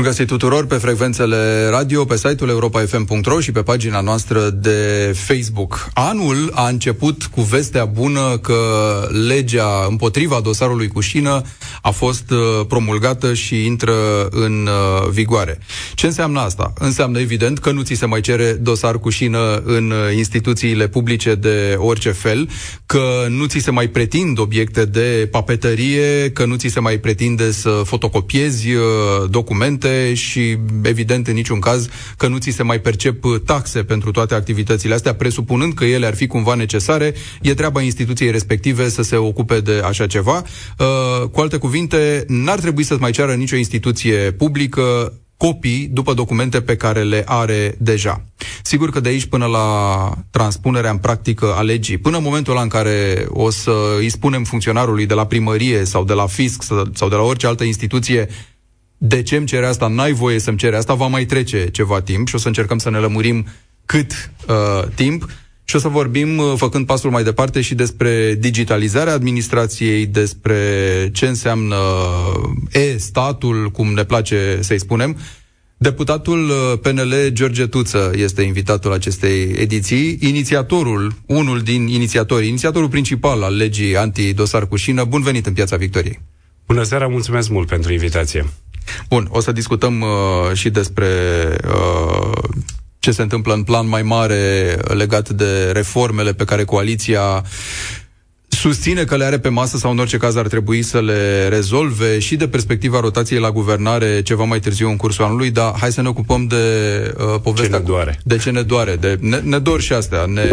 Bun găsit tuturor pe frecvențele radio, pe site-ul europa.fm.ro și pe pagina noastră de Facebook. Anul a început cu vestea bună că legea împotriva dosarului cu șină a fost uh, promulgată și intră în uh, vigoare. Ce înseamnă asta? Înseamnă evident că nu ți se mai cere dosar cu șină în uh, instituțiile publice de orice fel, că nu ți se mai pretind obiecte de papetărie, că nu ți se mai pretinde să fotocopiezi documente documente și, evident, în niciun caz că nu ți se mai percep taxe pentru toate activitățile astea, presupunând că ele ar fi cumva necesare, e treaba instituției respective să se ocupe de așa ceva. Uh, cu alte cuvinte, n-ar trebui să mai ceară nicio instituție publică copii după documente pe care le are deja. Sigur că de aici până la transpunerea în practică a legii, până în momentul ăla în care o să îi spunem funcționarului de la primărie sau de la fisc sau de la orice altă instituție de ce îmi cere asta, n-ai voie să-mi cere asta, va mai trece ceva timp și o să încercăm să ne lămurim cât uh, timp și o să vorbim, uh, făcând pasul mai departe, și despre digitalizarea administrației, despre ce înseamnă e-statul, cum ne place să-i spunem. Deputatul uh, PNL George Tuță este invitatul acestei ediții, inițiatorul, unul din inițiatorii, inițiatorul principal al legii anti-dosar cu șină. Bun venit în Piața Victoriei! Bună seara, mulțumesc mult pentru invitație! Bun, o să discutăm uh, și despre uh, ce se întâmplă în plan mai mare legat de reformele pe care coaliția susține că le are pe masă sau în orice caz ar trebui să le rezolve și de perspectiva rotației la guvernare ceva mai târziu în cursul anului, dar hai să ne ocupăm de uh, povestea. Ce ne doare. De ce ne doare. De, ne, ne dor și astea. Ne,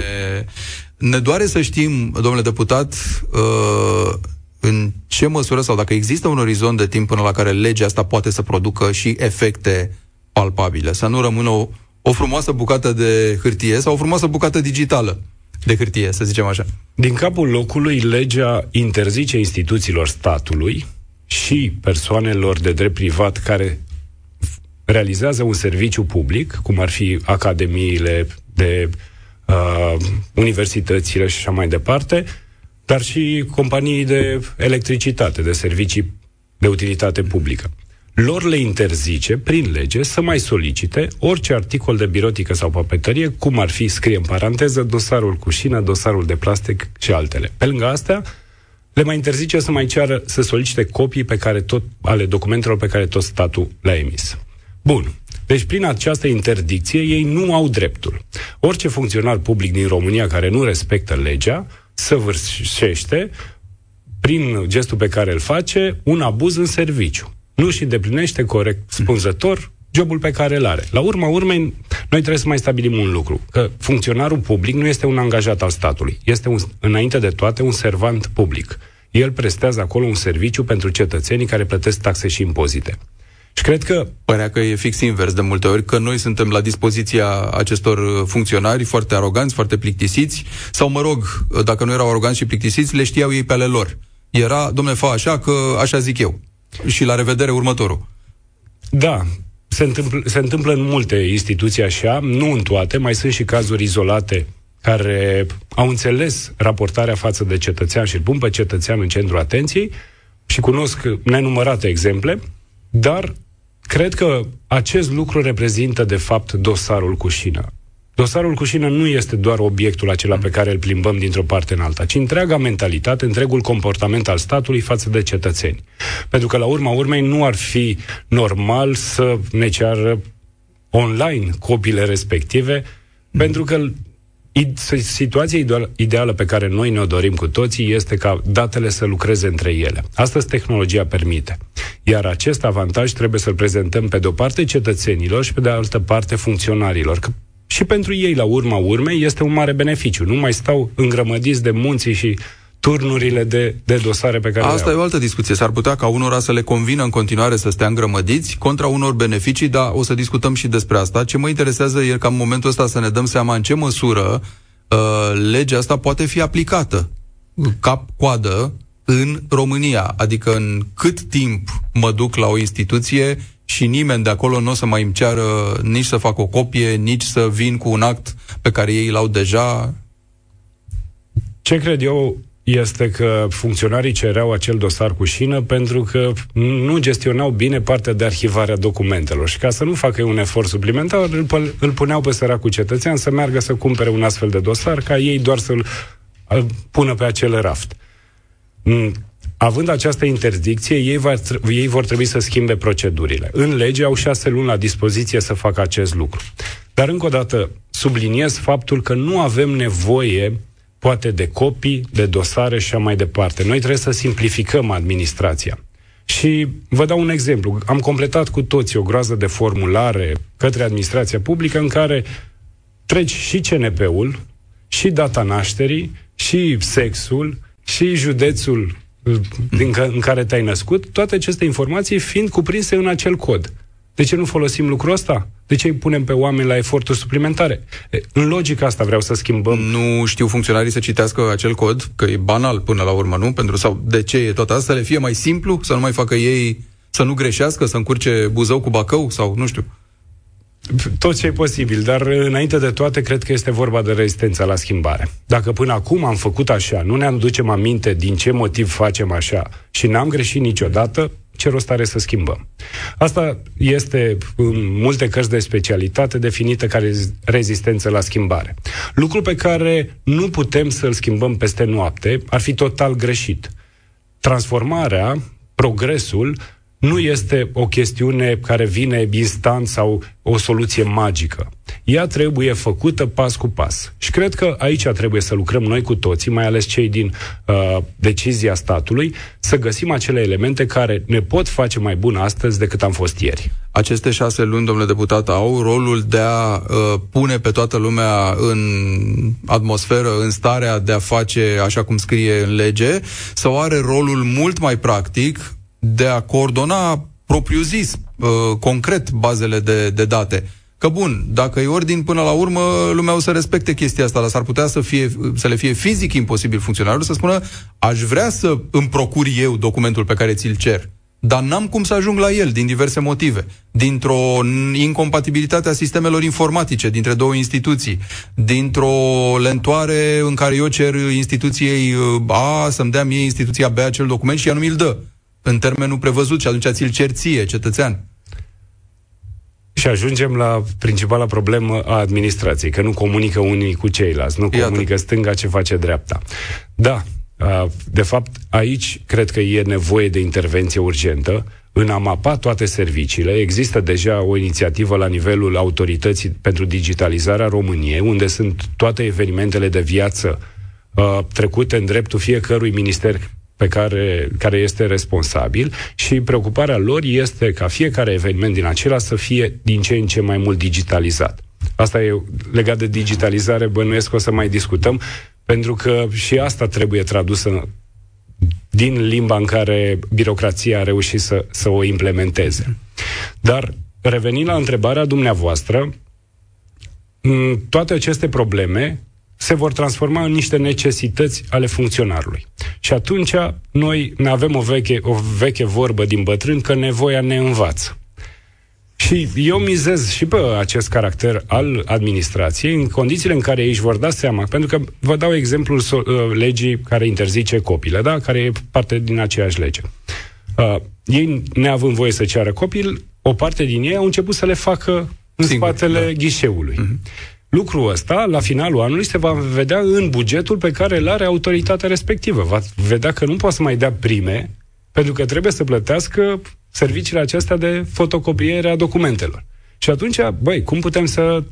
ne doare să știm, domnule deputat, uh, în ce măsură sau dacă există un orizont de timp până la care legea asta poate să producă și efecte palpabile, să nu rămână o, o frumoasă bucată de hârtie sau o frumoasă bucată digitală de hârtie, să zicem așa. Din capul locului, legea interzice instituțiilor statului și persoanelor de drept privat care realizează un serviciu public, cum ar fi academiile de uh, universitățile și așa mai departe, dar și companii de electricitate, de servicii de utilitate publică. Lor le interzice, prin lege, să mai solicite orice articol de birotică sau papetărie, cum ar fi, scrie în paranteză, dosarul cu șină, dosarul de plastic și altele. Pe lângă astea, le mai interzice să mai ceară să solicite copii pe care tot, ale documentelor pe care tot statul le-a emis. Bun. Deci, prin această interdicție, ei nu au dreptul. Orice funcționar public din România care nu respectă legea, săvârșește, prin gestul pe care îl face, un abuz în serviciu. Nu și îndeplinește corect, spunzător, jobul pe care îl are. La urma urmei, noi trebuie să mai stabilim un lucru, că funcționarul public nu este un angajat al statului, este un, înainte de toate un servant public. El prestează acolo un serviciu pentru cetățenii care plătesc taxe și impozite. Și cred că... Părea că e fix invers de multe ori, că noi suntem la dispoziția acestor funcționari foarte aroganți, foarte plictisiți, sau mă rog, dacă nu erau aroganți și plictisiți, le știau ei pe ale lor. Era, domne, fa așa, că așa zic eu. Și la revedere următorul. Da, se întâmplă, se întâmplă în multe instituții așa, nu în toate, mai sunt și cazuri izolate care au înțeles raportarea față de cetățean și îl pun pe cetățean în centrul atenției și cunosc nenumărate exemple, dar Cred că acest lucru reprezintă, de fapt, dosarul cu șină. Dosarul cu șină nu este doar obiectul acela pe care îl plimbăm dintr-o parte în alta, ci întreaga mentalitate, întregul comportament al statului față de cetățeni. Pentru că, la urma urmei, nu ar fi normal să ne ceară online copiile respective, mm. pentru că situația ideală pe care noi ne-o dorim cu toții este ca datele să lucreze între ele. Astăzi tehnologia permite. Iar acest avantaj trebuie să-l prezentăm pe de o parte cetățenilor și pe de altă parte funcționarilor. Că și pentru ei, la urma urmei, este un mare beneficiu. Nu mai stau îngrămădiți de munții și turnurile de, de dosare pe care Asta e o altă discuție. S-ar putea ca unora să le convină în continuare să stea îngrămădiți contra unor beneficii, dar o să discutăm și despre asta. Ce mă interesează e ca în momentul ăsta să ne dăm seama în ce măsură uh, legea asta poate fi aplicată cap-coadă în România. Adică în cât timp mă duc la o instituție și nimeni de acolo nu o să mai îmi ceară nici să fac o copie, nici să vin cu un act pe care ei l-au deja Ce cred eu este că funcționarii cereau acel dosar cu șină pentru că nu gestionau bine partea de arhivare a documentelor și ca să nu facă un efort suplimentar, îl, îl puneau pe săracul cetățean să meargă să cumpere un astfel de dosar ca ei doar să-l pună pe acel raft. Mm, având această interdicție, ei, va, ei vor trebui să schimbe procedurile. În lege au șase luni la dispoziție să facă acest lucru. Dar, încă o dată, subliniez faptul că nu avem nevoie poate de copii, de dosare și așa mai departe. Noi trebuie să simplificăm administrația. Și vă dau un exemplu. Am completat cu toții o groază de formulare către administrația publică în care treci și CNP-ul, și data nașterii, și sexul, și județul din ca, în care te-ai născut, toate aceste informații fiind cuprinse în acel cod. De ce nu folosim lucrul ăsta? De ce îi punem pe oameni la eforturi suplimentare? În logica asta vreau să schimbăm. Nu știu funcționarii să citească acel cod, că e banal până la urmă, nu? Pentru sau de ce e tot asta? Să le fie mai simplu, să nu mai facă ei, să nu greșească, să încurce buzău cu bacău sau nu știu. Tot ce e posibil, dar înainte de toate cred că este vorba de rezistența la schimbare. Dacă până acum am făcut așa, nu ne aducem aminte din ce motiv facem așa și n-am greșit niciodată, ce rost are să schimbăm. Asta este în multe cărți de specialitate definită ca rezistență la schimbare. Lucru pe care nu putem să-l schimbăm peste noapte ar fi total greșit. Transformarea, progresul, nu este o chestiune care vine instant sau o soluție magică. Ea trebuie făcută pas cu pas. Și cred că aici trebuie să lucrăm noi cu toții, mai ales cei din uh, decizia statului, să găsim acele elemente care ne pot face mai bun astăzi decât am fost ieri. Aceste șase luni, domnule deputat, au rolul de a uh, pune pe toată lumea în atmosferă, în starea de a face așa cum scrie în lege, sau are rolul mult mai practic de a coordona propriu-zis, uh, concret, bazele de, de date. Că bun, dacă e ordin până la urmă, lumea o să respecte chestia asta, dar s-ar putea să, fie, să le fie fizic imposibil funcționarul să spună aș vrea să îmi procur eu documentul pe care ți-l cer, dar n-am cum să ajung la el din diverse motive. Dintr-o incompatibilitate a sistemelor informatice dintre două instituții, dintr-o lentoare în care eu cer instituției uh, A să-mi dea mie instituția B acel document și ea nu mi-l dă în termenul prevăzut și atunci ți-l cer ție, cetățean. Și ajungem la principala problemă a administrației, că nu comunică unii cu ceilalți, nu comunică Iată. stânga ce face dreapta. Da, de fapt, aici cred că e nevoie de intervenție urgentă. În a mapa toate serviciile, există deja o inițiativă la nivelul autorității pentru digitalizarea României, unde sunt toate evenimentele de viață uh, trecute în dreptul fiecărui minister pe care, care este responsabil și preocuparea lor este ca fiecare eveniment din acela să fie din ce în ce mai mult digitalizat. Asta e legat de digitalizare, bănuiesc că o să mai discutăm, pentru că și asta trebuie tradusă din limba în care birocrația a reușit să, să o implementeze. Dar revenind la întrebarea dumneavoastră, toate aceste probleme se vor transforma în niște necesități ale funcționarului. Și atunci noi ne avem o veche, o veche vorbă din bătrân că nevoia ne învață. Și eu mizez și pe acest caracter al administrației în condițiile în care ei își vor da seama, pentru că vă dau exemplul so- uh, legii care interzice copile, da? care e parte din aceeași lege. Uh, ei, neavând voie să ceară copil, o parte din ei au început să le facă în Singur, spatele da. ghișeului. Uh-huh. Lucrul ăsta, la finalul anului, se va vedea în bugetul pe care îl are autoritatea respectivă. Va vedea că nu poate să mai dea prime, pentru că trebuie să plătească serviciile acestea de fotocopiere a documentelor. Și atunci, băi, cum putem să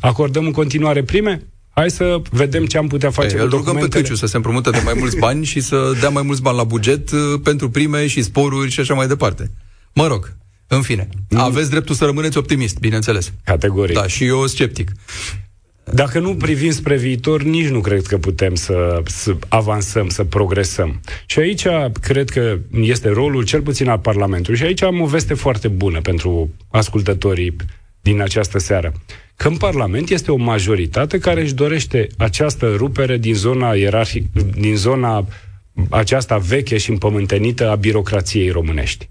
acordăm în continuare prime? Hai să vedem ce am putea face Ei, cu Îl rugăm pe Căciu să se împrumută de mai mulți bani și să dea mai mulți bani la buget uh, pentru prime și sporuri și așa mai departe. Mă rog, în fine, mm. aveți dreptul să rămâneți optimist, bineînțeles. Categoric. Da, și eu sceptic. Dacă nu privim spre viitor, nici nu cred că putem să, să avansăm, să progresăm. Și aici cred că este rolul cel puțin al Parlamentului. Și aici am o veste foarte bună pentru ascultătorii din această seară. Că în Parlament este o majoritate care își dorește această rupere din zona ierarhic, din zona aceasta veche și împământenită a birocrației românești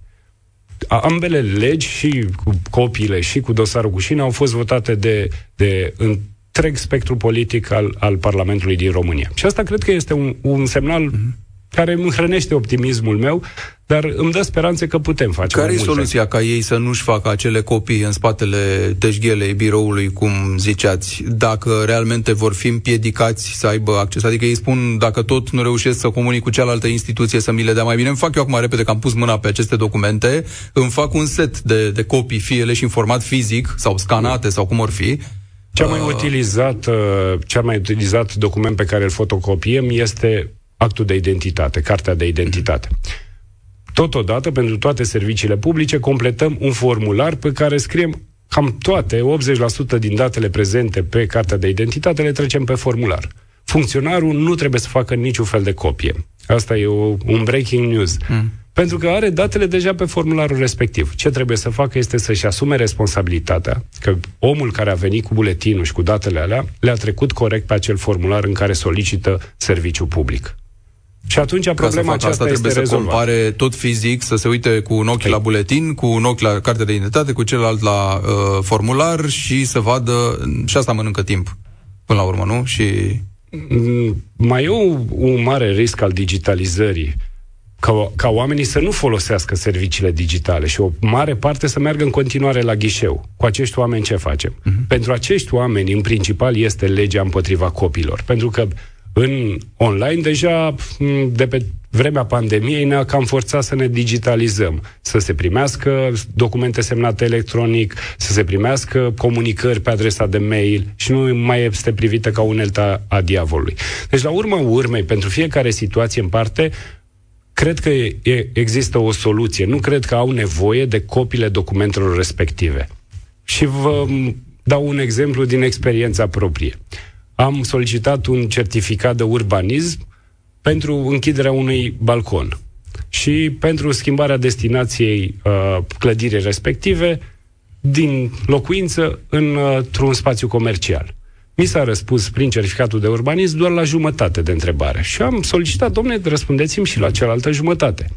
ambele legi, și cu copiile și cu dosarul cu șine, au fost votate de, de întreg spectru politic al, al Parlamentului din România. Și asta cred că este un, un semnal mm-hmm care îmi hrănește optimismul meu, dar îmi dă speranțe că putem face Care e soluția ca ei să nu-și facă acele copii în spatele teșghelei biroului, cum ziceați, dacă realmente vor fi împiedicați să aibă acces? Adică ei spun, dacă tot nu reușesc să comunic cu cealaltă instituție să mi le dea mai bine, îmi fac eu acum repede că am pus mâna pe aceste documente, îmi fac un set de, de copii, fie ele și în format fizic sau scanate sau cum or fi, cea mai, uh, utilizat, uh, cea mai utilizat document pe care îl fotocopiem este actul de identitate, cartea de identitate. Totodată, pentru toate serviciile publice, completăm un formular pe care scriem cam toate, 80% din datele prezente pe cartea de identitate le trecem pe formular. Funcționarul nu trebuie să facă niciun fel de copie. Asta e o, un breaking news. Mm. Pentru că are datele deja pe formularul respectiv. Ce trebuie să facă este să-și asume responsabilitatea că omul care a venit cu buletinul și cu datele alea le-a trecut corect pe acel formular în care solicită serviciu public. Și atunci problema aceasta asta trebuie să rezolvat. compare tot fizic, să se uite cu un ochi Ei. la buletin, cu un ochi la carte de identitate, cu celălalt la uh, formular și să vadă... Și asta mănâncă timp, până la urmă, nu? Și... Mm, mai e un, un mare risc al digitalizării ca, ca oamenii să nu folosească serviciile digitale și o mare parte să meargă în continuare la ghișeu. Cu acești oameni ce facem? Uh-huh. Pentru acești oameni, în principal, este legea împotriva copilor. Pentru că în online, deja de pe vremea pandemiei ne-a cam forțat să ne digitalizăm, să se primească documente semnate electronic, să se primească comunicări pe adresa de mail și nu mai este privită ca unelta a diavolului. Deci, la urma urmei, pentru fiecare situație în parte, cred că e, există o soluție. Nu cred că au nevoie de copiile documentelor respective. Și vă dau un exemplu din experiența proprie am solicitat un certificat de urbanism pentru închiderea unui balcon și pentru schimbarea destinației uh, clădirii respective din locuință în, uh, într-un spațiu comercial. Mi s-a răspuns prin certificatul de urbanism doar la jumătate de întrebare. Și am solicitat, domnule, răspundeți-mi și la cealaltă jumătate.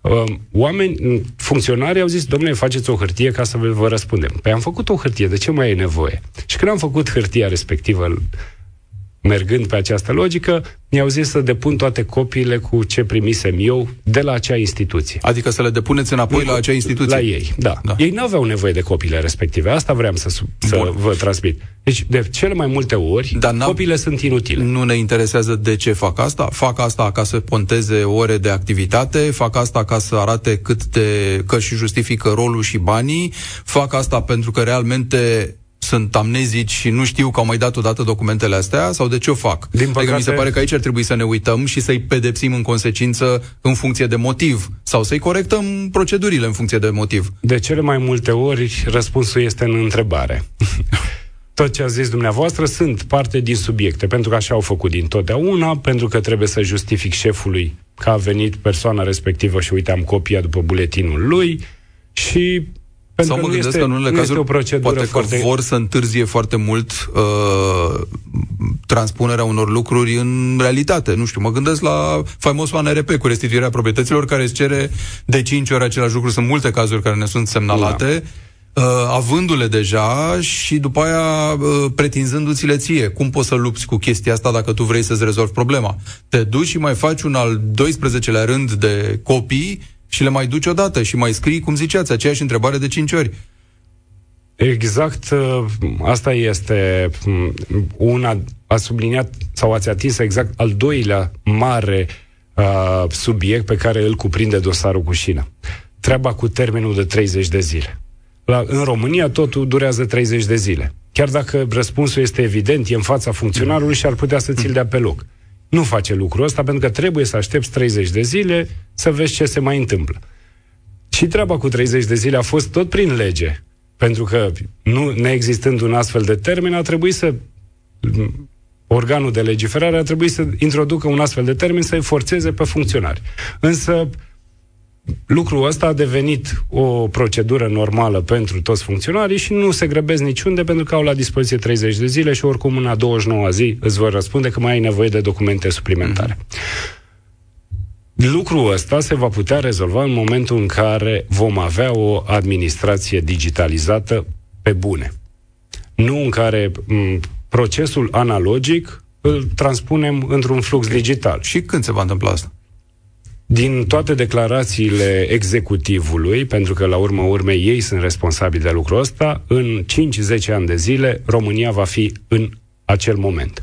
Uh, oameni, funcționarii au zis, domnule, faceți o hârtie ca să vă răspundem. Păi am făcut o hârtie, de ce mai e nevoie? Și când am făcut hârtia respectivă mergând pe această logică, mi-au zis să depun toate copiile cu ce primisem eu de la acea instituție. Adică să le depuneți înapoi la acea instituție? La ei, da. da. Ei nu aveau nevoie de copiile respective. Asta vreau să, să vă transmit. Deci, de cele mai multe ori, Dar copiile sunt inutile. Nu ne interesează de ce fac asta? Fac asta ca să ponteze ore de activitate, fac asta ca să arate cât de, că și justifică rolul și banii, fac asta pentru că realmente sunt amnezici și nu știu că au mai dat odată documentele astea sau de ce o fac? Din păcate... Adică mi se pare că aici ar trebui să ne uităm și să-i pedepsim în consecință în funcție de motiv sau să-i corectăm procedurile în funcție de motiv. De cele mai multe ori răspunsul este în întrebare. Tot ce a zis dumneavoastră sunt parte din subiecte, pentru că așa au făcut din totdeauna, pentru că trebuie să justific șefului că a venit persoana respectivă și uite am copia după buletinul lui și pentru Sau mă gândesc este, că în unele cazuri o procedură poate foarte... că vor să întârzie foarte mult uh, transpunerea unor lucruri în realitate. Nu știu, mă gândesc la faimosul ANRP cu restituirea proprietăților care îți cere de 5 ori același lucru. Sunt multe cazuri care ne sunt semnalate. Da. Uh, avându-le deja și după aia uh, pretinzându-ți-le ție. Cum poți să lupți cu chestia asta dacă tu vrei să-ți rezolvi problema? Te duci și mai faci un al 12-lea rând de copii și le mai duci odată și mai scrii, cum ziceați, aceeași întrebare de cinci ori. Exact, uh, asta este mm, una, a subliniat sau ați atins exact al doilea mare uh, subiect pe care îl cuprinde dosarul cu șina. Treaba cu termenul de 30 de zile. La, în România totul durează 30 de zile. Chiar dacă răspunsul este evident, e în fața funcționarului și ar putea să ți-l dea pe loc nu face lucrul ăsta pentru că trebuie să aștepți 30 de zile să vezi ce se mai întâmplă. Și treaba cu 30 de zile a fost tot prin lege. Pentru că, nu neexistând un astfel de termen, a trebuit să organul de legiferare a trebuit să introducă un astfel de termen să-i forțeze pe funcționari. Însă, lucrul ăsta a devenit o procedură normală pentru toți funcționarii și nu se grăbesc niciunde pentru că au la dispoziție 30 de zile și oricum în a 29 zi îți vor răspunde că mai ai nevoie de documente suplimentare. Mm-hmm. Lucrul ăsta se va putea rezolva în momentul în care vom avea o administrație digitalizată pe bune. Nu în care m- procesul analogic îl transpunem într-un flux digital. Și când se va întâmpla asta? Din toate declarațiile executivului, pentru că la urmă urmei ei sunt responsabili de lucrul ăsta, în 5-10 ani de zile România va fi în acel moment.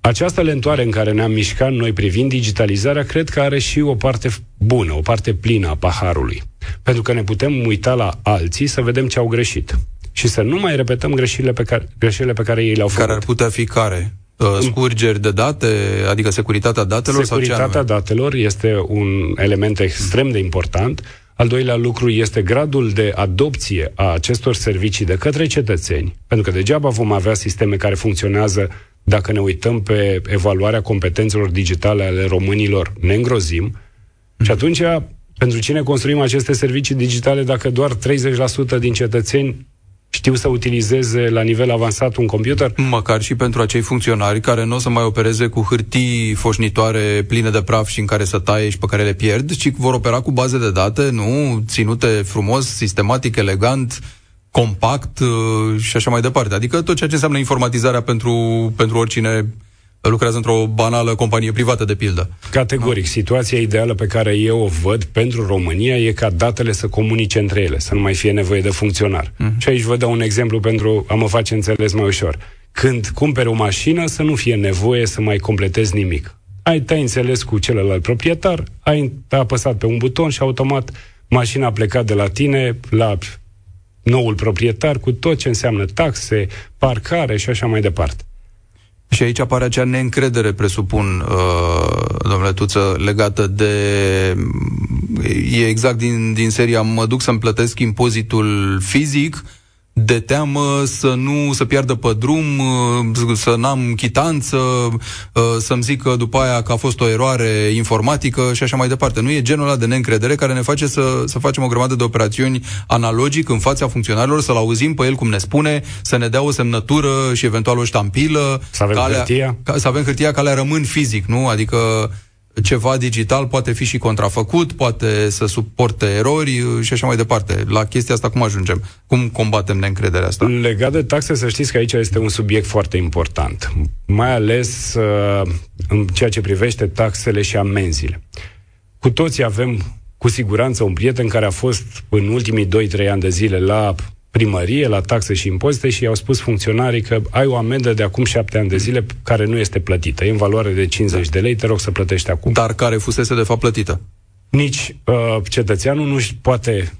Această lentoare în care ne-am mișcat noi privind digitalizarea, cred că are și o parte bună, o parte plină a paharului. Pentru că ne putem uita la alții să vedem ce au greșit. Și să nu mai repetăm greșelile pe care, greșelile pe care ei le-au făcut. Care ar putea fi care? Uh, scurgeri de date, adică securitatea datelor? Securitatea sau ce datelor este un element extrem de important. Al doilea lucru este gradul de adopție a acestor servicii de către cetățeni, pentru că degeaba vom avea sisteme care funcționează dacă ne uităm pe evaluarea competențelor digitale ale românilor, ne îngrozim. Mm. Și atunci, pentru cine construim aceste servicii digitale dacă doar 30% din cetățeni știu să utilizeze la nivel avansat un computer? Măcar și pentru acei funcționari care nu o să mai opereze cu hârtii foșnitoare pline de praf și în care să taie și pe care le pierd, ci vor opera cu baze de date, nu, ținute frumos, sistematic, elegant, compact uh, și așa mai departe. Adică tot ceea ce înseamnă informatizarea pentru, pentru oricine lucrează într-o banală companie privată, de pildă. Categoric. No. Situația ideală pe care eu o văd pentru România e ca datele să comunice între ele, să nu mai fie nevoie de funcționar. Mm. Și aici vă dau un exemplu pentru a mă face înțeles mai ușor. Când cumperi o mașină, să nu fie nevoie să mai completezi nimic. Ai, te-ai înțeles cu celălalt proprietar, ai apăsat pe un buton și automat mașina a plecat de la tine la noul proprietar cu tot ce înseamnă taxe, parcare și așa mai departe. Și aici apare acea neîncredere, presupun, uh, domnule Tuță, legată de... E exact din, din seria mă duc să-mi plătesc impozitul fizic, de teamă să nu să piardă pe drum, uh, să n-am chitanță, uh, să-mi zică după aia că a fost o eroare informatică și așa mai departe. Nu e genul ăla de neîncredere care ne face să, să facem o grămadă de operațiuni analogic în fața funcționarilor, să-l auzim pe el cum ne spune, să ne dea o semnătură și eventual o ștampilă. Să avem calea, hârtia. Ca, să avem hârtia care rămân fizic, nu? Adică ceva digital poate fi și contrafăcut, poate să suporte erori uh, și așa mai departe. La chestia asta cum ajungem? Cum combatem neîncrederea asta? Legat de taxe, să știți că aici este un subiect foarte important, mai ales uh, în ceea ce privește taxele și amenziile. Cu toții avem cu siguranță un prieten care a fost în ultimii 2-3 ani de zile la primărie, la taxe și impozite și i-au spus funcționarii că ai o amendă de acum șapte ani de zile care nu este plătită. E în valoare de 50 de lei, te rog să plătești acum. Dar care fusese de fapt plătită? Nici uh, cetățeanul nu-și poate mm,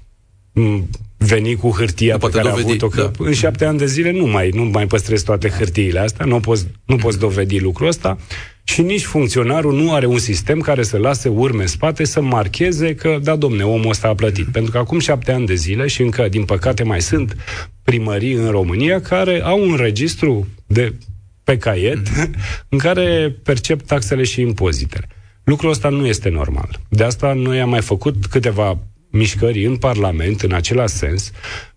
veni cu hârtia pe care dovedi, a avut-o, că da. în șapte ani de zile nu mai, nu mai păstrezi toate hârtiile astea, nu poți, nu poți dovedi lucrul ăsta și nici funcționarul nu are un sistem care să lase urme în spate să marcheze că, da, domne, omul ăsta a plătit. Mm-hmm. Pentru că acum șapte ani de zile și încă, din păcate, mai sunt primării în România care au un registru de pe caiet mm-hmm. în care percep taxele și impozitele. Lucrul ăsta nu este normal. De asta noi am mai făcut câteva mișcări în Parlament în același sens,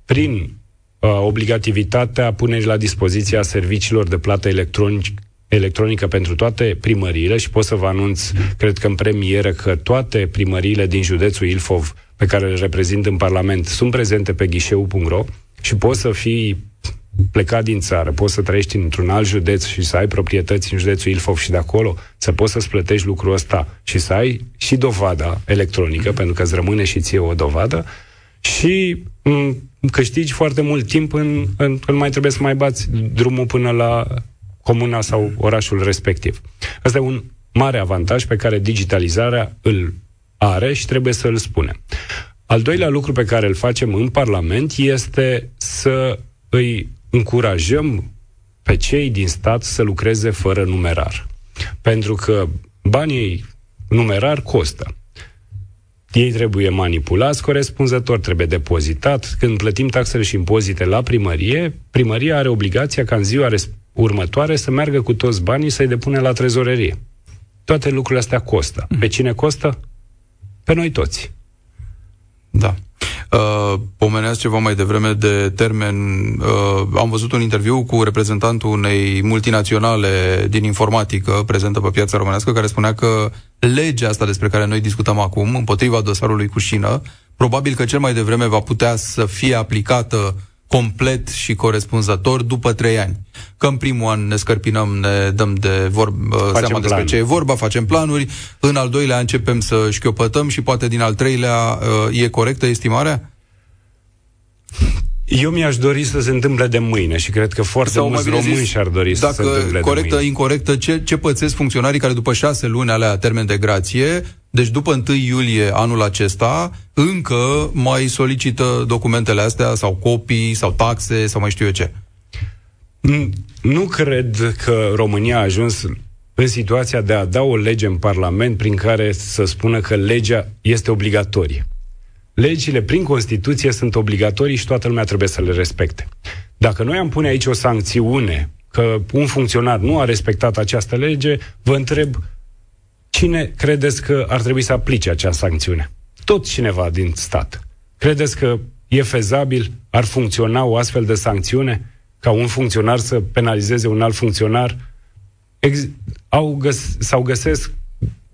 prin uh, obligativitatea punerii la dispoziția serviciilor de plată electronic, electronică pentru toate primăriile și pot să vă anunț, cred că în premieră, că toate primăriile din județul Ilfov pe care le reprezint în Parlament sunt prezente pe ghișeu.ro și poți să fii plecat din țară, poți să trăiești într-un alt județ și să ai proprietăți în județul Ilfov și de acolo să poți să-ți plătești lucrul ăsta și să ai și dovada electronică, mm-hmm. pentru că îți rămâne și ție o dovadă și m- câștigi foarte mult timp în, în, când mai trebuie să mai bați drumul până la comuna sau orașul respectiv. Asta e un mare avantaj pe care digitalizarea îl are și trebuie să îl spunem. Al doilea lucru pe care îl facem în Parlament este să îi încurajăm pe cei din stat să lucreze fără numerar. Pentru că banii numerar costă. Ei trebuie manipulați corespunzător, trebuie depozitat. Când plătim taxele și impozite la primărie, primăria are obligația ca în ziua următoare să meargă cu toți banii să-i depune la trezorerie. Toate lucrurile astea costă. Pe cine costă? Pe noi toți. Da. Uh, pomeneați ceva mai devreme de termen. Uh, am văzut un interviu cu reprezentantul unei multinaționale din informatică prezentă pe piața românească care spunea că legea asta despre care noi discutăm acum, împotriva dosarului cu șină, probabil că cel mai devreme va putea să fie aplicată complet și corespunzător după trei ani. că în primul an ne scărpinăm, ne dăm de vor, seama planuri. despre ce e vorba, facem planuri, în al doilea începem să șchiopătăm și poate din al treilea e corectă estimarea? Eu mi-aș dori să se întâmple de mâine și cred că foarte Sau mulți români zis, și-ar dori să se întâmple corectă, de mâine. incorrectă, ce, ce pățesc funcționarii care după șase luni alea termen de grație, deci după 1 iulie anul acesta, încă mai solicită documentele astea sau copii sau taxe sau mai știu eu ce? Nu cred că România a ajuns în situația de a da o lege în Parlament prin care să spună că legea este obligatorie. Legile, prin Constituție, sunt obligatorii și toată lumea trebuie să le respecte. Dacă noi am pune aici o sancțiune că un funcționar nu a respectat această lege, vă întreb cine credeți că ar trebui să aplice acea sancțiune? Tot cineva din stat. Credeți că e fezabil, ar funcționa o astfel de sancțiune? Ca un funcționar să penalizeze un alt funcționar? Ex- au găs- sau găsesc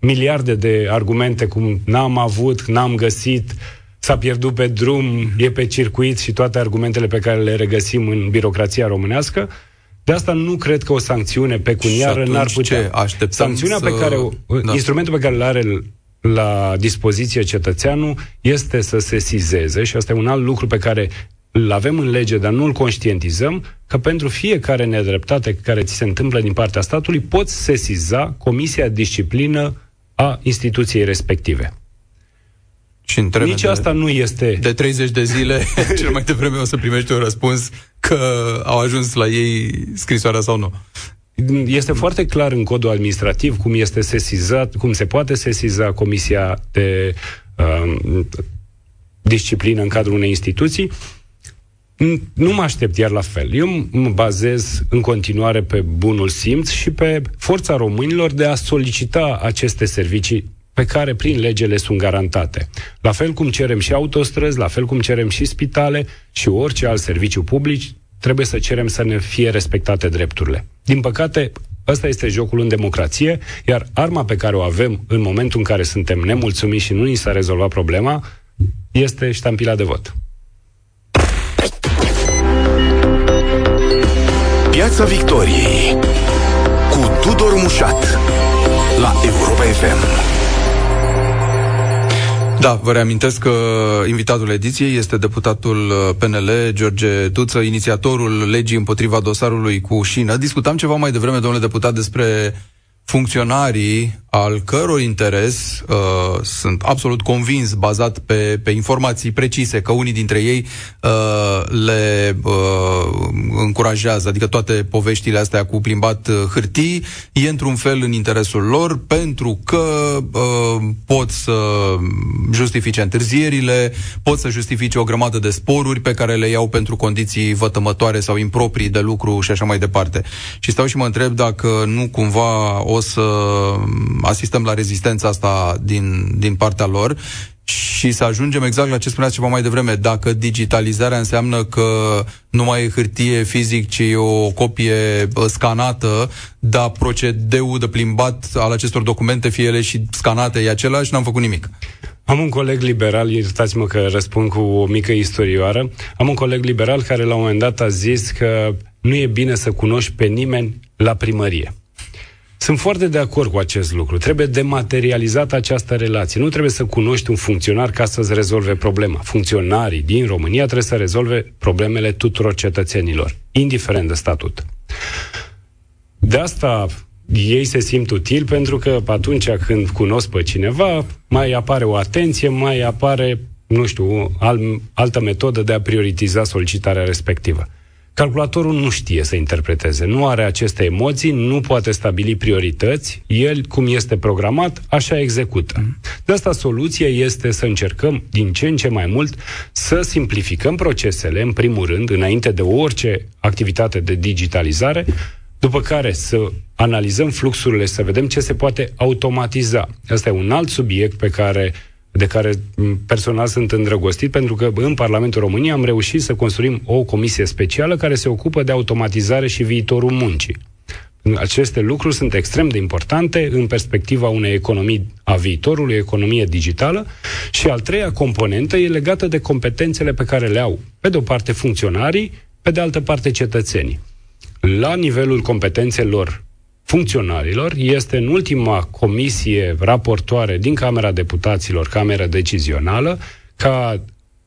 miliarde de argumente cum n-am avut, n-am găsit, uh, s-a pierdut pe drum, e pe circuit și toate argumentele pe care le regăsim în birocrația românească. De asta nu cred că o sancțiune pecuniară n-ar putea. Ce așteptăm Sancțiunea să... pe care o, da. instrumentul pe care îl are la dispoziție cetățeanul este să se sizeze și asta e un alt lucru pe care îl avem în lege, dar nu îl conștientizăm, că pentru fiecare nedreptate care ți se întâmplă din partea statului, poți sesiza Comisia de Disciplină a instituției respective. Și în Nici de, asta nu este... De 30 de zile, cel mai devreme o să primești un răspuns că au ajuns la ei scrisoarea sau nu. Este foarte clar în codul administrativ cum este sesizat, cum se poate sesiza Comisia de uh, Disciplină în cadrul unei instituții. Nu mă aștept iar la fel. Eu mă bazez în continuare pe bunul simț și pe forța românilor de a solicita aceste servicii pe care prin lege le sunt garantate. La fel cum cerem și autostrăzi, la fel cum cerem și spitale și orice alt serviciu public, trebuie să cerem să ne fie respectate drepturile. Din păcate, ăsta este jocul în democrație, iar arma pe care o avem în momentul în care suntem nemulțumiți și nu ni s-a rezolvat problema, este ștampila de vot. Piața Victoriei cu Tudor Mușat la Europa FM. Da, vă reamintesc că invitatul ediției este deputatul uh, PNL, George Tuță, inițiatorul legii împotriva dosarului cu șină. Discutam ceva mai devreme, domnule deputat, despre funcționarii al căror interes uh, sunt absolut convins, bazat pe, pe informații precise, că unii dintre ei uh, le uh, încurajează, adică toate poveștile astea cu plimbat uh, hârtii, e într-un fel în interesul lor, pentru că uh, pot să justifice întârzierile, pot să justifice o grămadă de sporuri pe care le iau pentru condiții vătămătoare sau improprii de lucru și așa mai departe. Și stau și mă întreb dacă nu cumva o să asistăm la rezistența asta din, din partea lor și să ajungem exact la ce spuneați ceva mai devreme. Dacă digitalizarea înseamnă că nu mai e hârtie fizic, ci e o copie scanată, dar procedeul de plimbat al acestor documente, fie ele și scanate, e același, n-am făcut nimic. Am un coleg liberal, iertați-mă că răspund cu o mică istorioară, am un coleg liberal care la un moment dat a zis că nu e bine să cunoști pe nimeni la primărie. Sunt foarte de acord cu acest lucru. Trebuie dematerializată această relație. Nu trebuie să cunoști un funcționar ca să-ți rezolve problema. Funcționarii din România trebuie să rezolve problemele tuturor cetățenilor, indiferent de statut. De asta ei se simt util pentru că atunci când cunosc pe cineva, mai apare o atenție, mai apare, nu știu, o altă metodă de a prioritiza solicitarea respectivă. Calculatorul nu știe să interpreteze, nu are aceste emoții, nu poate stabili priorități, el, cum este programat, așa execută. De asta soluția este să încercăm din ce în ce mai mult să simplificăm procesele, în primul rând, înainte de orice activitate de digitalizare, după care să analizăm fluxurile, să vedem ce se poate automatiza. Asta e un alt subiect pe care de care personal sunt îndrăgostit, pentru că în Parlamentul României am reușit să construim o comisie specială care se ocupă de automatizare și viitorul muncii. Aceste lucruri sunt extrem de importante în perspectiva unei economii a viitorului, economie digitală și al treia componentă e legată de competențele pe care le au, pe de o parte funcționarii, pe de altă parte cetățenii. la nivelul competențelor funcționarilor, este în ultima comisie raportoare din Camera Deputaților, Camera Decizională, ca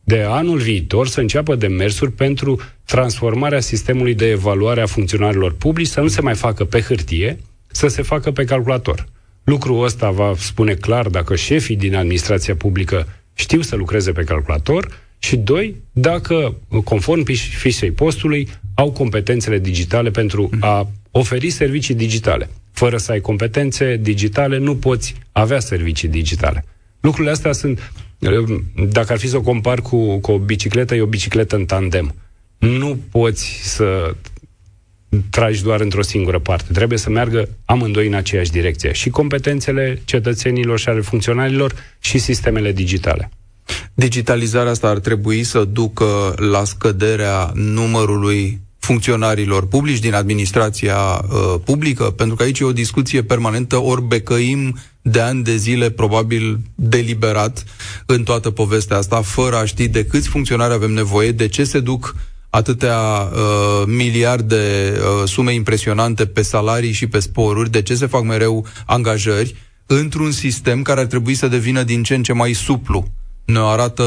de anul viitor să înceapă demersuri pentru transformarea sistemului de evaluare a funcționarilor publici, să nu se mai facă pe hârtie, să se facă pe calculator. Lucrul ăsta va spune clar dacă șefii din administrația publică știu să lucreze pe calculator și, doi, dacă, conform fișei postului, au competențele digitale pentru a oferi servicii digitale. Fără să ai competențe digitale, nu poți avea servicii digitale. Lucrurile astea sunt, dacă ar fi să o compar cu, cu o bicicletă, e o bicicletă în tandem. Nu poți să tragi doar într-o singură parte. Trebuie să meargă amândoi în aceeași direcție. Și competențele cetățenilor și ale funcționarilor și sistemele digitale. Digitalizarea asta ar trebui să ducă la scăderea numărului funcționarilor publici din administrația uh, publică, pentru că aici e o discuție permanentă, ori becăim de ani de zile, probabil deliberat, în toată povestea asta, fără a ști de câți funcționari avem nevoie, de ce se duc atâtea uh, miliarde, uh, sume impresionante pe salarii și pe sporuri, de ce se fac mereu angajări într-un sistem care ar trebui să devină din ce în ce mai suplu. Ne arată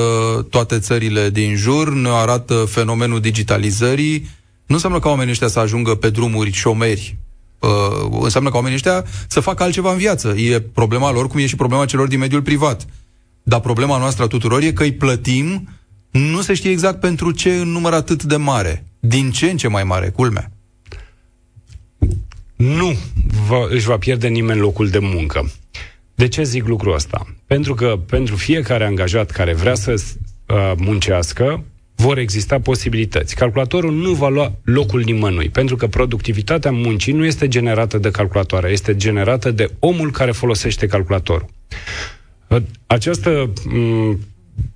toate țările din jur, ne arată fenomenul digitalizării, nu înseamnă ca oamenii ăștia să ajungă pe drumuri șomeri. Uh, înseamnă ca oamenii ăștia să facă altceva în viață. E problema lor, cum e și problema celor din mediul privat. Dar problema noastră a tuturor e că îi plătim, nu se știe exact pentru ce în număr atât de mare. Din ce în ce mai mare, culmea. Nu va, își va pierde nimeni locul de muncă. De ce zic lucrul ăsta? Pentru că pentru fiecare angajat care vrea să uh, muncească, vor exista posibilități. Calculatorul nu va lua locul nimănui, pentru că productivitatea muncii nu este generată de calculatoare, este generată de omul care folosește calculatorul. Această m-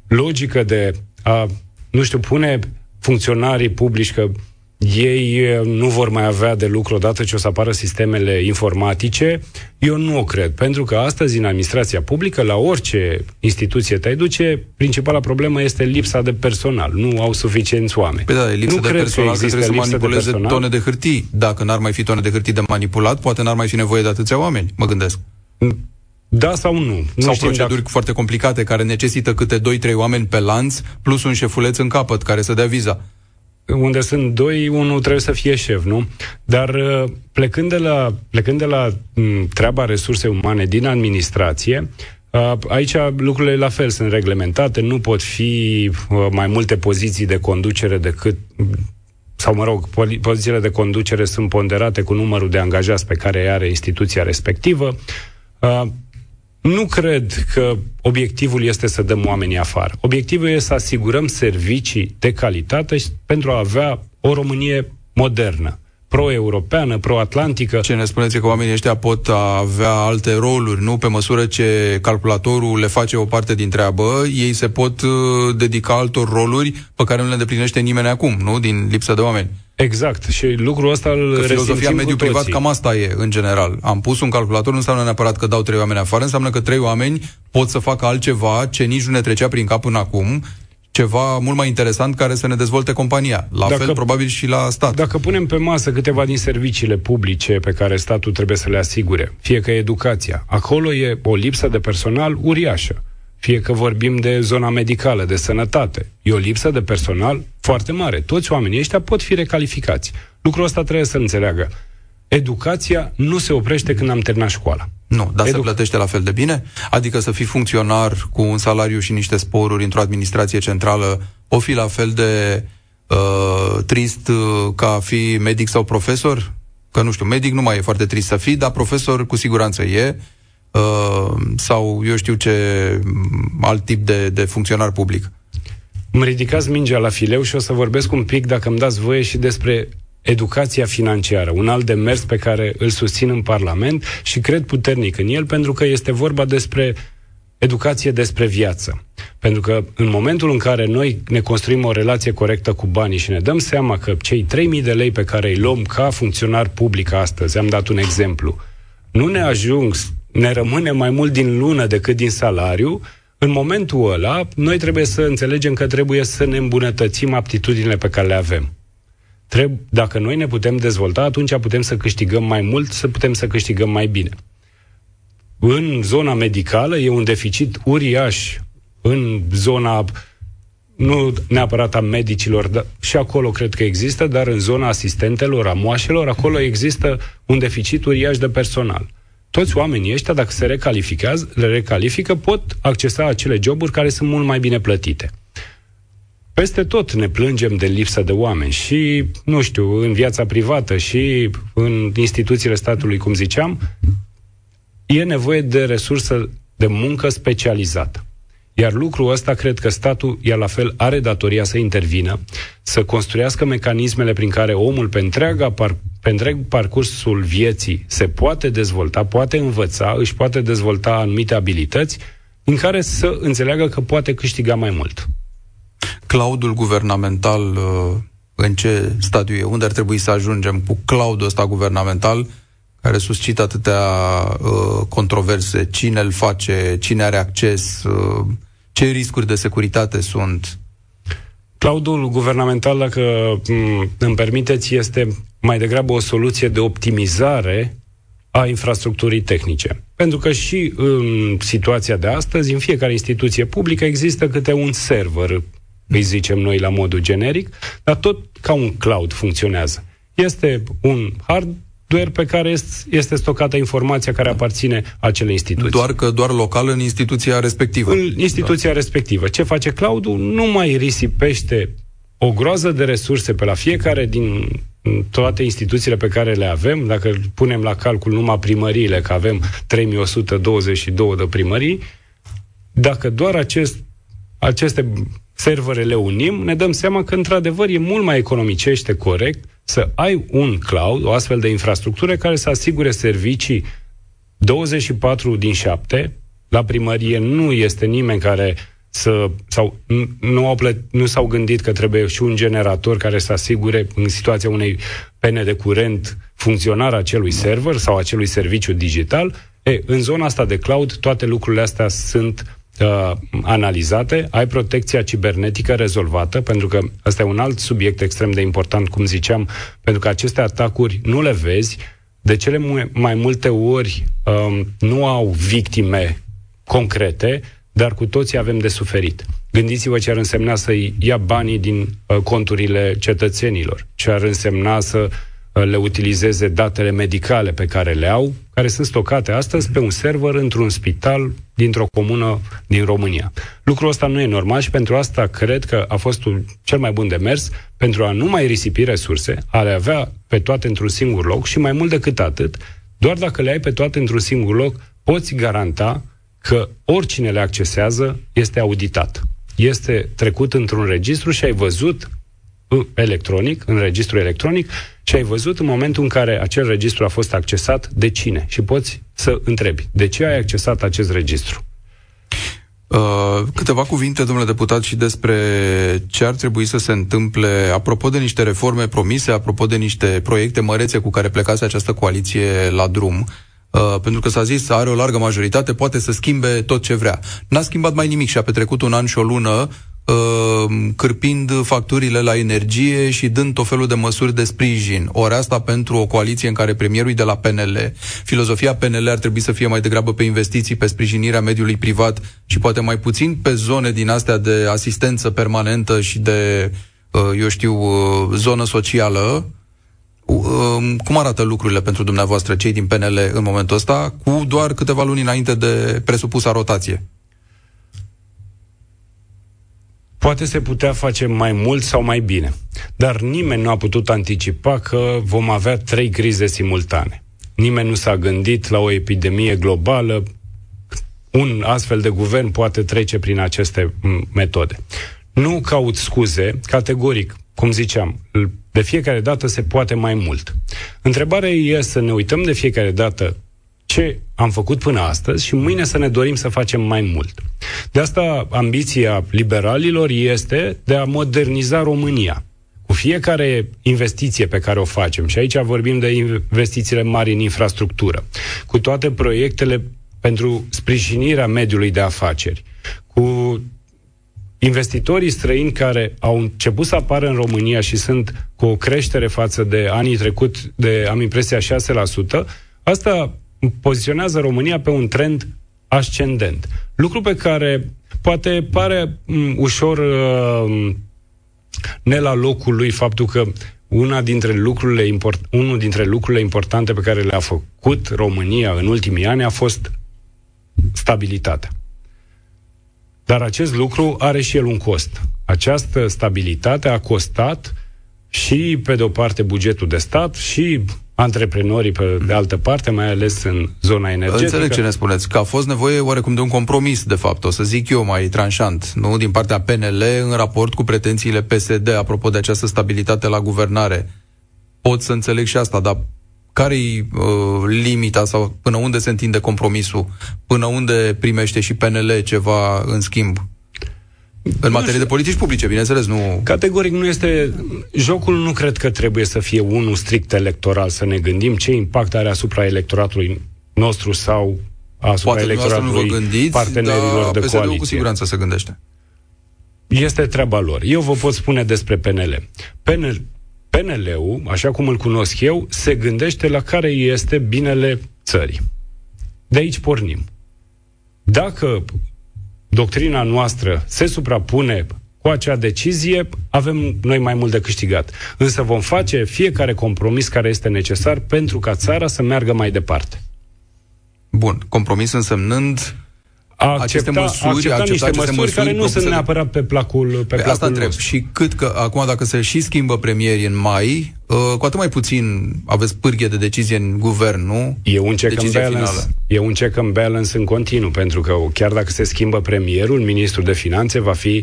logică de a, nu știu, pune funcționarii publici că ei nu vor mai avea de lucru odată ce o să apară sistemele informatice, eu nu o cred. Pentru că astăzi, în administrația publică, la orice instituție te duce, principala problemă este lipsa de personal. Nu au suficienți oameni. Păi da, lipsa nu de personal că trebuie să manipuleze de tone de hârtii. Dacă n-ar mai fi tone de hârtii de manipulat, poate n-ar mai fi nevoie de atâția oameni, mă gândesc. Da sau nu? nu sau proceduri dacă... foarte complicate care necesită câte 2-3 oameni pe lanț, plus un șefuleț în capăt care să dea viza unde sunt doi, unul trebuie să fie șef, nu? Dar uh, plecând de la, plecând de la mm, treaba resurse umane din administrație, uh, Aici lucrurile la fel sunt reglementate, nu pot fi uh, mai multe poziții de conducere decât sau mă rog, pozițiile de conducere sunt ponderate cu numărul de angajați pe care are instituția respectivă. Nu cred că obiectivul este să dăm oamenii afară. Obiectivul este să asigurăm servicii de calitate pentru a avea o Românie modernă pro-europeană, pro-atlantică. Ce ne spuneți că oamenii ăștia pot avea alte roluri, nu? Pe măsură ce calculatorul le face o parte din treabă, ei se pot uh, dedica altor roluri pe care nu le îndeplinește nimeni acum, nu? Din lipsă de oameni. Exact. Și lucrul ăsta îl că filozofia mediul privat cam asta e, în general. Am pus un calculator, nu înseamnă neapărat că dau trei oameni afară, înseamnă că trei oameni pot să facă altceva ce nici nu ne trecea prin cap până acum ceva mult mai interesant care să ne dezvolte compania. La dacă, fel, probabil, și la stat. Dacă punem pe masă câteva din serviciile publice pe care statul trebuie să le asigure, fie că educația, acolo e o lipsă de personal uriașă. Fie că vorbim de zona medicală, de sănătate, e o lipsă de personal foarte mare. Toți oamenii ăștia pot fi recalificați. Lucrul ăsta trebuie să înțeleagă. Educația nu se oprește când am terminat școala. Nu, dar Educ- se plătește la fel de bine? Adică să fii funcționar cu un salariu și niște sporuri într-o administrație centrală o fi la fel de uh, trist uh, ca a fi medic sau profesor? Că nu știu, medic nu mai e foarte trist să fii, dar profesor cu siguranță e. Uh, sau eu știu ce alt tip de, de funcționar public. Mă ridicați mingea la fileu și o să vorbesc un pic, dacă îmi dați voie, și despre educația financiară, un alt demers pe care îl susțin în Parlament și cred puternic în el, pentru că este vorba despre educație despre viață. Pentru că în momentul în care noi ne construim o relație corectă cu banii și ne dăm seama că cei 3.000 de lei pe care îi luăm ca funcționar public astăzi, am dat un exemplu, nu ne ajung, ne rămâne mai mult din lună decât din salariu, în momentul ăla, noi trebuie să înțelegem că trebuie să ne îmbunătățim aptitudinile pe care le avem. Treb- dacă noi ne putem dezvolta, atunci putem să câștigăm mai mult, să putem să câștigăm mai bine. În zona medicală e un deficit uriaș în zona nu neapărat a medicilor, dar și acolo cred că există, dar în zona asistentelor, a moașelor, acolo există un deficit uriaș de personal. Toți oamenii ăștia, dacă se recalifică, le recalifică, pot accesa acele joburi care sunt mult mai bine plătite. Peste tot ne plângem de lipsa de oameni și, nu știu, în viața privată și în instituțiile statului, cum ziceam, e nevoie de resursă de muncă specializată. Iar lucrul ăsta cred că statul, iar la fel, are datoria să intervină, să construiască mecanismele prin care omul pe, întreaga par, pe întreg parcursul vieții se poate dezvolta, poate învăța, își poate dezvolta anumite abilități în care să înțeleagă că poate câștiga mai mult. Cloudul guvernamental uh, în ce stadiu e? Unde ar trebui să ajungem cu cloudul ăsta guvernamental care suscită atâtea uh, controverse? Cine îl face? Cine are acces? Uh, ce riscuri de securitate sunt? Cloudul guvernamental, dacă mm, îmi permiteți, este mai degrabă o soluție de optimizare a infrastructurii tehnice. Pentru că și în situația de astăzi, în fiecare instituție publică există câte un server, îi zicem noi la modul generic, dar tot ca un cloud funcționează. Este un hard doar pe care este stocată informația care aparține acele instituții. Doar că doar local în instituția respectivă. În instituția da. respectivă. Ce face cloud-ul? Nu mai risipește o groază de resurse pe la fiecare din toate instituțiile pe care le avem, dacă punem la calcul numai primăriile, că avem 3122 de primării, dacă doar acest, aceste servere le unim, ne dăm seama că, într-adevăr, e mult mai economicește corect să ai un cloud, o astfel de infrastructură care să asigure servicii 24 din 7. La primărie nu este nimeni care să, sau nu, au plăt, nu s-au gândit că trebuie și un generator care să asigure în situația unei pene de curent funcționarea acelui server sau acelui serviciu digital. E, în zona asta de cloud, toate lucrurile astea sunt uh, analizate, ai protecția cibernetică rezolvată, pentru că ăsta e un alt subiect extrem de important, cum ziceam, pentru că aceste atacuri nu le vezi, de cele mai multe ori um, nu au victime concrete, dar cu toții avem de suferit. Gândiți-vă ce ar însemna să ia banii din uh, conturile cetățenilor, ce ar însemna să Uh, le utilizeze datele medicale pe care le au, care sunt stocate astăzi pe un server într-un spital dintr-o comună din România. Lucrul ăsta nu e normal și pentru asta cred că a fost un cel mai bun de mers pentru a nu mai risipi resurse, a le avea pe toate într-un singur loc și mai mult decât atât, doar dacă le ai pe toate într-un singur loc, poți garanta că oricine le accesează este auditat. Este trecut într-un registru și ai văzut uh, electronic, în registru electronic, și ai văzut în momentul în care acel registru a fost accesat de cine și poți să întrebi de ce ai accesat acest registru. Uh, câteva cuvinte, domnule deputat, și despre ce ar trebui să se întâmple apropo de niște reforme promise, apropo de niște proiecte mărețe cu care plecați această coaliție la drum. Uh, pentru că s-a zis, are o largă majoritate, poate să schimbe tot ce vrea. N-a schimbat mai nimic și a petrecut un an și o lună Uh, cârpind facturile la energie și dând tot felul de măsuri de sprijin. Ori asta pentru o coaliție în care premierul de la PNL, filozofia PNL ar trebui să fie mai degrabă pe investiții, pe sprijinirea mediului privat și poate mai puțin pe zone din astea de asistență permanentă și de, uh, eu știu, uh, zonă socială. Cum arată lucrurile pentru dumneavoastră, cei din PNL, în momentul ăsta, cu doar câteva luni înainte de presupusa rotație? Poate se putea face mai mult sau mai bine, dar nimeni nu a putut anticipa că vom avea trei crize simultane. Nimeni nu s-a gândit la o epidemie globală. Un astfel de guvern poate trece prin aceste metode. Nu caut scuze, categoric, cum ziceam, de fiecare dată se poate mai mult. Întrebarea e să ne uităm de fiecare dată ce am făcut până astăzi și mâine să ne dorim să facem mai mult. De asta ambiția liberalilor este de a moderniza România. Cu fiecare investiție pe care o facem, și aici vorbim de investițiile mari în infrastructură, cu toate proiectele pentru sprijinirea mediului de afaceri, cu investitorii străini care au început să apară în România și sunt cu o creștere față de anii trecut de, am impresia, 6%, asta poziționează România pe un trend ascendent. Lucru pe care poate pare m, ușor uh, ne la locul lui faptul că una dintre lucrurile import, unul dintre lucrurile importante pe care le-a făcut România în ultimii ani a fost stabilitatea. Dar acest lucru are și el un cost. Această stabilitate a costat și, pe de o parte, bugetul de stat și antreprenorii, pe de altă parte, mai ales în zona energetică. Înțeleg ce ne spuneți, că a fost nevoie oarecum de un compromis, de fapt, o să zic eu mai tranșant, nu din partea PNL în raport cu pretențiile PSD, apropo de această stabilitate la guvernare. Pot să înțeleg și asta, dar care-i uh, limita sau până unde se întinde compromisul? Până unde primește și PNL ceva în schimb? În materie de politici publice, bineînțeles, nu... Categoric nu este... Jocul nu cred că trebuie să fie unul strict electoral, să ne gândim ce impact are asupra electoratului nostru sau asupra Poate electoratului nu vă gândiți, partenerilor dar de PSD-ul coaliție. cu siguranță se gândește. Este treaba lor. Eu vă pot spune despre PNL. PNL PNL-ul, așa cum îl cunosc eu, se gândește la care este binele țării. De aici pornim. Dacă doctrina noastră se suprapune cu acea decizie, avem noi mai mult de câștigat. Însă vom face fiecare compromis care este necesar pentru ca țara să meargă mai departe. Bun, compromis însemnând A aceste măsuri, a accepta accepta niște aceste măsuri, măsuri care nu sunt propuse de- neapărat pe placul, pe Pe placul asta întreb. nostru. Și cât că, acum dacă se și schimbă premierii în mai, uh, cu atât mai puțin aveți pârghie de decizie în guvern, nu? E un check and Decizia balance. finală. E un check and balance în continuu, pentru că chiar dacă se schimbă premierul, ministrul de finanțe va fi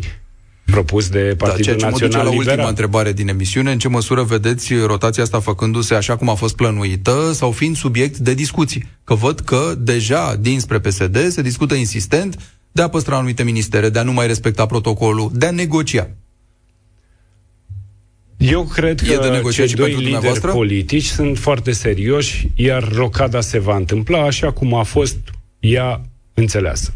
propus de Da, Partidul ceea ce mă duce Național la ultima Liberal. întrebare din emisiune, în ce măsură vedeți rotația asta făcându-se așa cum a fost plănuită sau fiind subiect de discuții? Că văd că deja dinspre PSD se discută insistent de a păstra anumite ministere, de a nu mai respecta protocolul, de a negocia. Eu cred E de că negociat cei și doi pentru lideri dumneavoastră? politici sunt foarte serioși, iar rocada se va întâmpla așa cum a fost ea înțeleasă.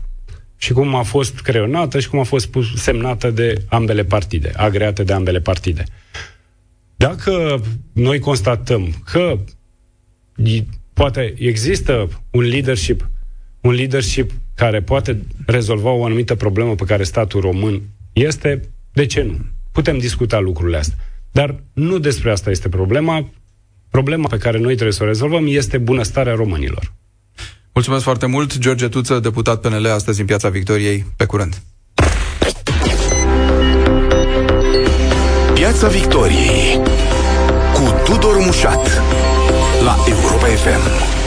Și cum a fost creionată și cum a fost pus- semnată de ambele partide, agreate de ambele partide. Dacă noi constatăm că i- poate există un leadership, un leadership care poate rezolva o anumită problemă pe care statul român este, de ce nu? Putem discuta lucrurile astea. Dar nu despre asta este problema. Problema pe care noi trebuie să o rezolvăm este bunăstarea românilor. Mulțumesc foarte mult, George Tuță, deputat PNL, astăzi în Piața Victoriei. Pe curând! Piața Victoriei cu Tudor Mușat la Europa FM.